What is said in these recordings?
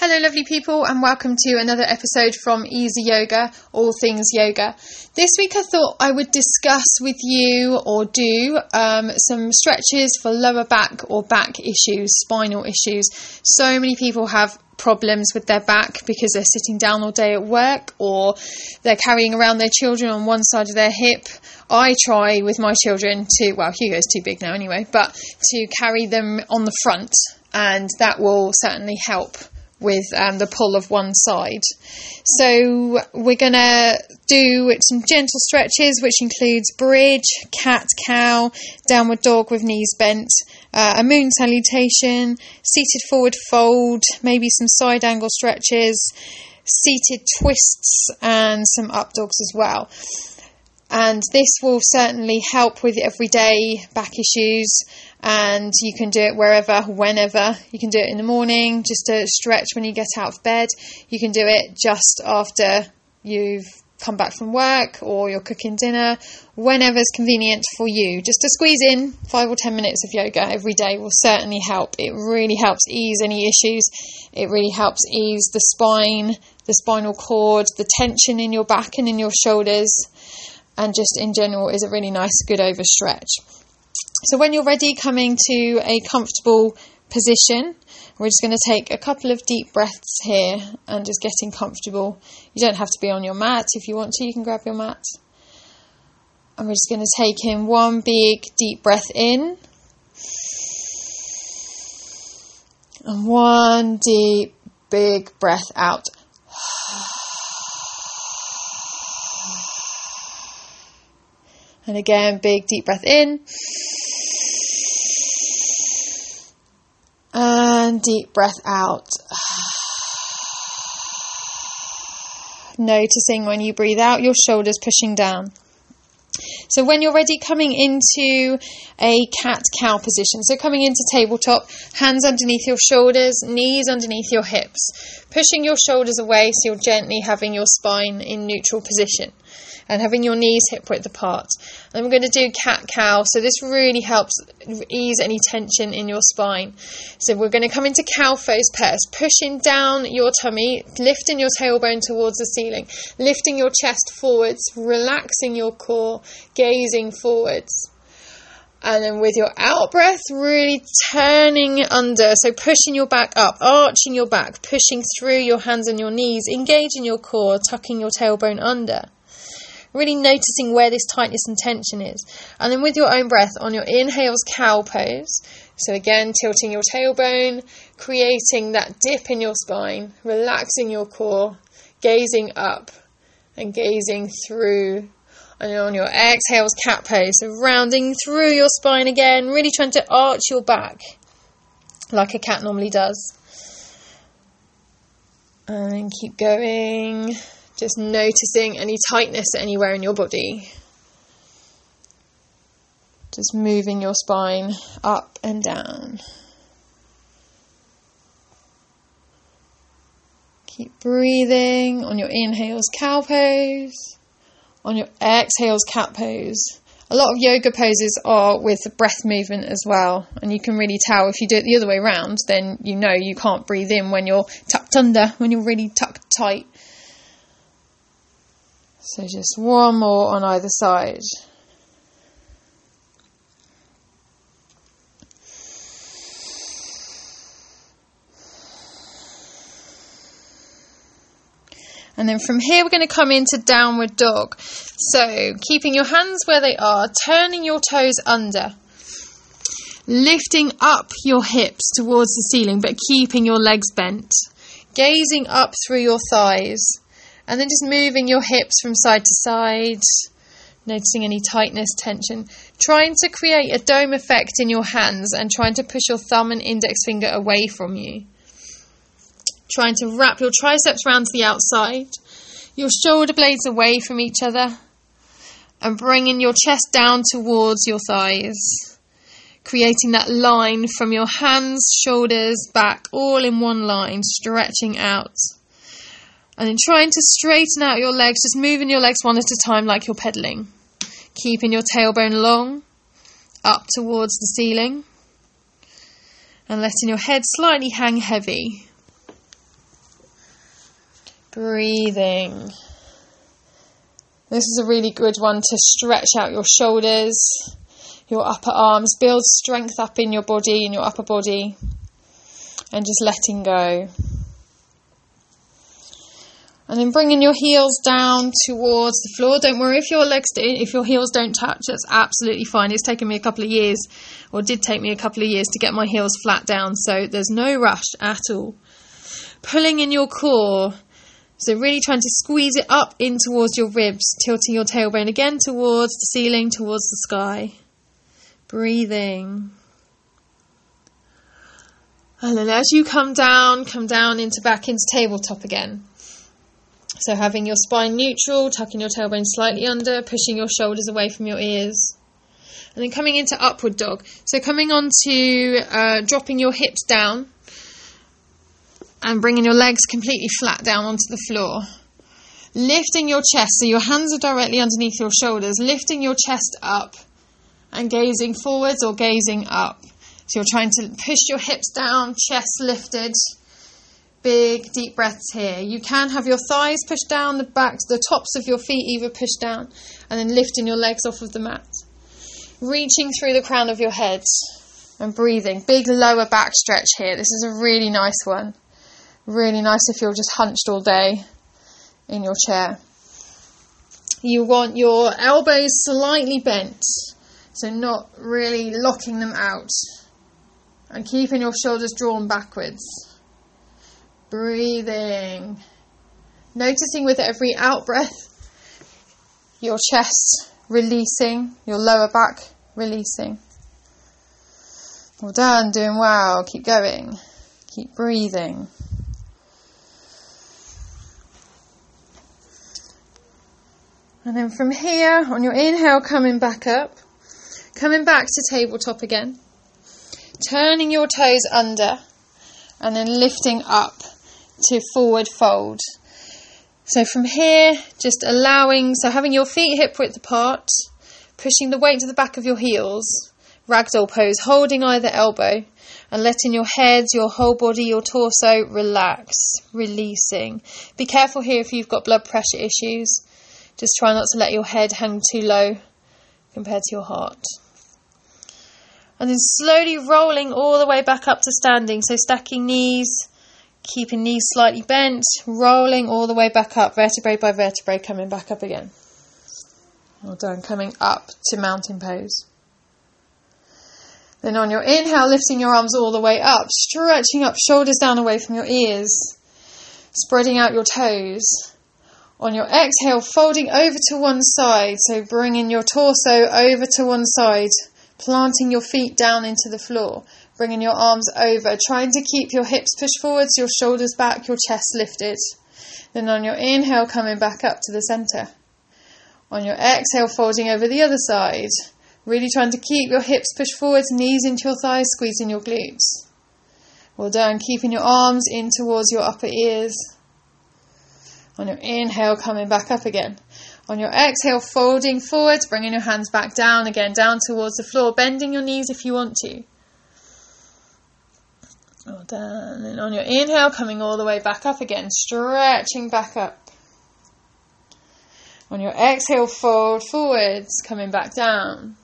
Hello, lovely people, and welcome to another episode from Easy Yoga, all things yoga. This week I thought I would discuss with you or do um, some stretches for lower back or back issues, spinal issues. So many people have problems with their back because they're sitting down all day at work or they're carrying around their children on one side of their hip. I try with my children to, well, Hugo's too big now anyway, but to carry them on the front, and that will certainly help with um, the pull of one side. So we're going to do some gentle stretches, which includes bridge, cat cow, downward dog with knees bent, uh, a moon salutation, seated forward fold, maybe some side angle stretches, seated twists, and some up dogs as well. And this will certainly help with everyday back issues and you can do it wherever, whenever. You can do it in the morning, just to stretch when you get out of bed. You can do it just after you've come back from work or you're cooking dinner, whenever's convenient for you. Just to squeeze in five or ten minutes of yoga every day will certainly help. It really helps ease any issues. It really helps ease the spine, the spinal cord, the tension in your back and in your shoulders, and just in general is a really nice, good overstretch. So when you're ready, coming to a comfortable position, we're just going to take a couple of deep breaths here and just getting comfortable. You don't have to be on your mat. If you want to, you can grab your mat. And we're just going to take in one big deep breath in. And one deep big breath out. And again, big deep breath in. And deep breath out. Noticing when you breathe out, your shoulders pushing down. So when you're ready, coming into a cat cow position. So coming into tabletop, hands underneath your shoulders, knees underneath your hips, pushing your shoulders away so you're gently having your spine in neutral position and having your knees hip width apart. And we're going to do cat cow. So this really helps ease any tension in your spine. So we're going to come into cow face pose, pushing down your tummy, lifting your tailbone towards the ceiling, lifting your chest forwards, relaxing your core, gazing forwards. And then with your out breath, really turning under. So pushing your back up, arching your back, pushing through your hands and your knees, engaging your core, tucking your tailbone under really noticing where this tightness and tension is. And then with your own breath on your inhales, cow pose. So again, tilting your tailbone, creating that dip in your spine, relaxing your core, gazing up and gazing through. And on your exhales, cat pose. So rounding through your spine again, really trying to arch your back like a cat normally does. And then keep going. Just noticing any tightness anywhere in your body. Just moving your spine up and down. Keep breathing on your inhales, cow pose. On your exhales, cat pose. A lot of yoga poses are with breath movement as well, and you can really tell if you do it the other way around, then you know you can't breathe in when you're tucked under, when you're really tucked tight. So just one more on either side. And then from here, we're going to come into downward dog. So, keeping your hands where they are, turning your toes under, lifting up your hips towards the ceiling, but keeping your legs bent, gazing up through your thighs. And then just moving your hips from side to side, noticing any tightness, tension. Trying to create a dome effect in your hands and trying to push your thumb and index finger away from you. Trying to wrap your triceps around to the outside, your shoulder blades away from each other, and bringing your chest down towards your thighs. Creating that line from your hands, shoulders, back, all in one line, stretching out. And then trying to straighten out your legs, just moving your legs one at a time like you're pedaling. Keeping your tailbone long, up towards the ceiling. And letting your head slightly hang heavy. Breathing. This is a really good one to stretch out your shoulders, your upper arms, build strength up in your body, in your upper body, and just letting go. And then bringing your heels down towards the floor. Don't worry if your legs, do, if your heels don't touch, that's absolutely fine. It's taken me a couple of years, or did take me a couple of years to get my heels flat down, so there's no rush at all. Pulling in your core. So really trying to squeeze it up in towards your ribs, tilting your tailbone again towards the ceiling, towards the sky. Breathing. And then as you come down, come down into back into tabletop again. So having your spine neutral, tucking your tailbone slightly under, pushing your shoulders away from your ears. And then coming into upward dog. So coming on to uh, dropping your hips down and bringing your legs completely flat down onto the floor. Lifting your chest, so your hands are directly underneath your shoulders, lifting your chest up and gazing forwards or gazing up. So you're trying to push your hips down, chest lifted. Big deep breaths here. You can have your thighs pushed down, the back, the tops of your feet either pushed down, and then lifting your legs off of the mat. Reaching through the crown of your head and breathing. Big lower back stretch here. This is a really nice one. Really nice if you're just hunched all day in your chair. You want your elbows slightly bent, so not really locking them out, and keeping your shoulders drawn backwards. Breathing. Noticing with every out breath your chest releasing, your lower back releasing. Well done, doing well. Keep going. Keep breathing. And then from here, on your inhale, coming back up, coming back to tabletop again, turning your toes under, and then lifting up to forward fold. So from here, just allowing, so having your feet hip width apart, pushing the weight to the back of your heels, ragdoll pose, holding either elbow, and letting your head, your whole body, your torso relax, releasing. Be careful here if you've got blood pressure issues. Just try not to let your head hang too low compared to your heart. And then slowly rolling all the way back up to standing. So stacking knees, keeping knees slightly bent, rolling all the way back up, vertebrae by vertebrae, coming back up again. Well done, coming up to mountain pose. Then on your inhale, lifting your arms all the way up, stretching up, shoulders down away from your ears, spreading out your toes. On your exhale, folding over to one side, so bringing your torso over to one side, planting your feet down into the floor, bringing your arms over, trying to keep your hips pushed forwards, your shoulders back, your chest lifted. Then on your inhale, coming back up to the center. On your exhale, folding over the other side, really trying to keep your hips pushed forwards, knees into your thighs, squeezing your glutes. Well done, keeping your arms in towards your upper ears. On your inhale, coming back up again. On your exhale, folding forwards, bringing your hands back down again, down towards the floor, bending your knees if you want to. Well done. And on your inhale, coming all the way back up again, stretching back up. On your exhale, fold forwards, coming back down.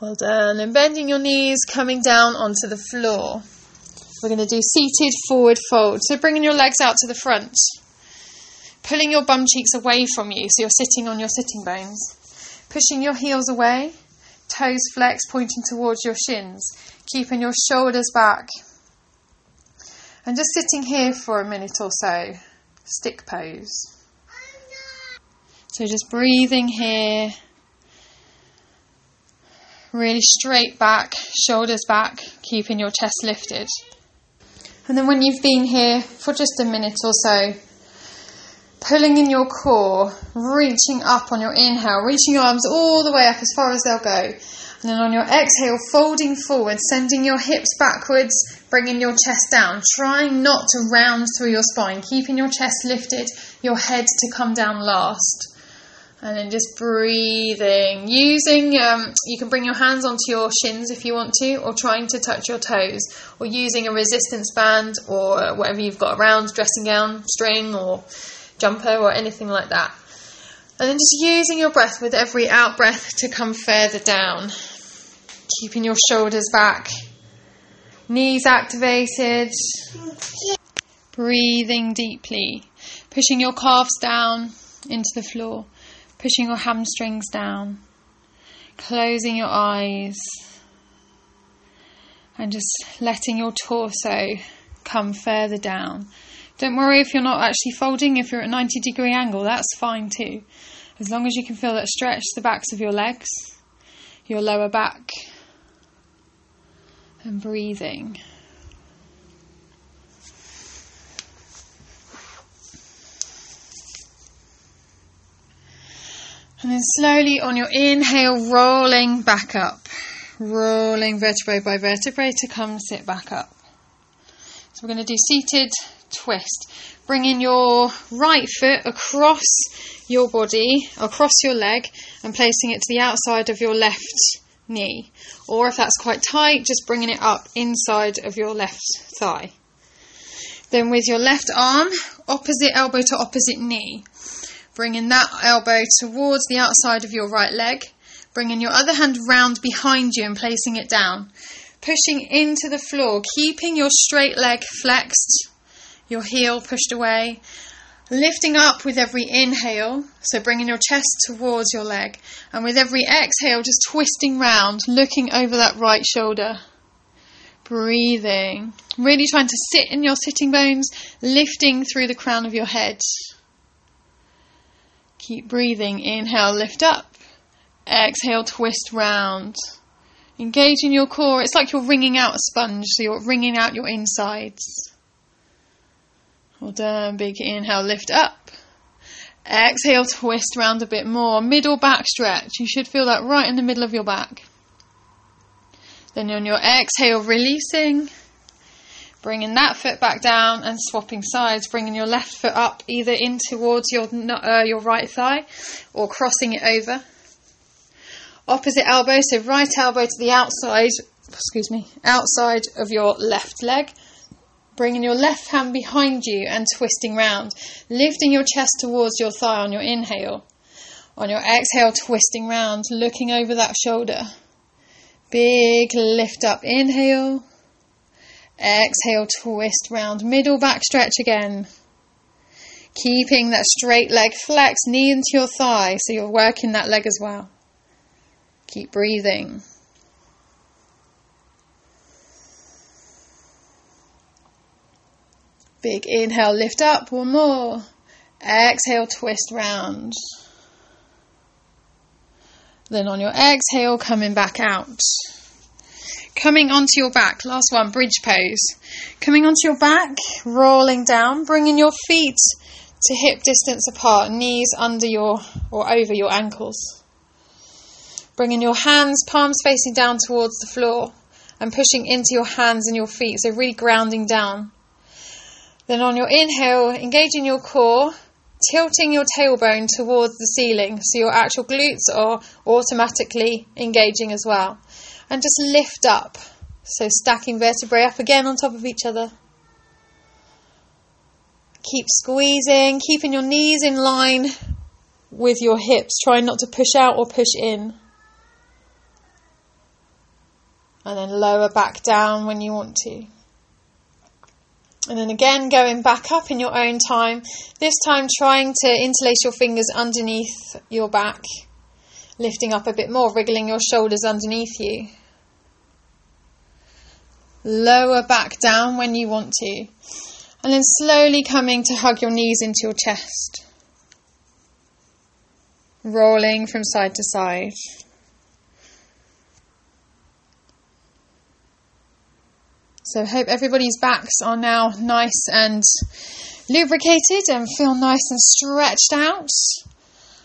Well done. And bending your knees, coming down onto the floor. We're going to do seated forward fold. So bringing your legs out to the front, pulling your bum cheeks away from you so you're sitting on your sitting bones, pushing your heels away, toes flex pointing towards your shins, keeping your shoulders back. And just sitting here for a minute or so, stick pose. So just breathing here. Really straight back, shoulders back, keeping your chest lifted. And then when you've been here for just a minute or so, pulling in your core, reaching up on your inhale, reaching your arms all the way up as far as they'll go. And then on your exhale, folding forward, sending your hips backwards, bringing your chest down, trying not to round through your spine, keeping your chest lifted, your head to come down last. And then just breathing. Using, um, you can bring your hands onto your shins if you want to, or trying to touch your toes, or using a resistance band or whatever you've got around, dressing gown, string, or jumper, or anything like that. And then just using your breath with every out breath to come further down. Keeping your shoulders back, knees activated. Breathing deeply, pushing your calves down into the floor pushing your hamstrings down, closing your eyes, and just letting your torso come further down. Don't worry if you're not actually folding, if you're at a 90 degree angle, that's fine too. As long as you can feel that stretch the backs of your legs, your lower back, and breathing. And then slowly on your inhale, rolling back up, rolling vertebrae by vertebrae to come sit back up. So we're going to do seated twist. Bringing your right foot across your body, across your leg, and placing it to the outside of your left knee. Or if that's quite tight, just bringing it up inside of your left thigh. Then with your left arm, opposite elbow to opposite knee bringing that elbow towards the outside of your right leg, bringing your other hand round behind you and placing it down, pushing into the floor, keeping your straight leg flexed, your heel pushed away, lifting up with every inhale, so bringing your chest towards your leg, and with every exhale, just twisting round, looking over that right shoulder. Breathing, really trying to sit in your sitting bones, lifting through the crown of your head. Keep breathing. Inhale, lift up. Exhale, twist round. Engage in your core. It's like you're wringing out a sponge, so you're wringing out your insides. Well done. Big inhale, lift up. Exhale, twist round a bit more. Middle back stretch. You should feel that right in the middle of your back. Then on your exhale, releasing. Bringing that foot back down and swapping sides, bringing your left foot up either in towards your uh, your right thigh or crossing it over. Opposite elbow, so right elbow to the outside, excuse me, outside of your left leg. Bringing your left hand behind you and twisting round, lifting your chest towards your thigh on your inhale. On your exhale, twisting round, looking over that shoulder. Big lift up, inhale. Exhale, twist round, middle back stretch again. Keeping that straight leg flex, knee into your thigh, so you're working that leg as well. Keep breathing. Big inhale, lift up, one more. Exhale, twist round. Then on your exhale, coming back out. Coming onto your back, last one, bridge pose. Coming onto your back, rolling down, bringing your feet to hip distance apart, knees under your or over your ankles. Bringing your hands, palms facing down towards the floor and pushing into your hands and your feet, so really grounding down. Then on your inhale, engaging your core, tilting your tailbone towards the ceiling so your actual glutes are automatically engaging as well and just lift up. So stacking vertebrae up again on top of each other. Keep squeezing, keeping your knees in line with your hips, trying not to push out or push in. And then lower back down when you want to. And then again, going back up in your own time. This time, trying to interlace your fingers underneath your back, lifting up a bit more, wriggling your shoulders underneath you. Lower back down when you want to. And then slowly coming to hug your knees into your chest. Rolling from side to side. So, hope everybody's backs are now nice and lubricated and feel nice and stretched out.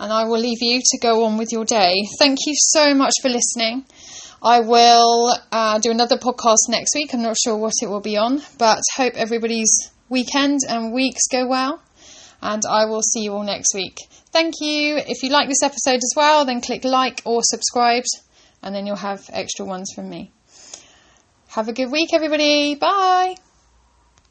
And I will leave you to go on with your day. Thank you so much for listening. I will uh, do another podcast next week. I'm not sure what it will be on, but hope everybody's weekend and weeks go well. and I will see you all next week. Thank you. If you like this episode as well, then click like or subscribe, and then you'll have extra ones from me. Have a good week, everybody. Bye.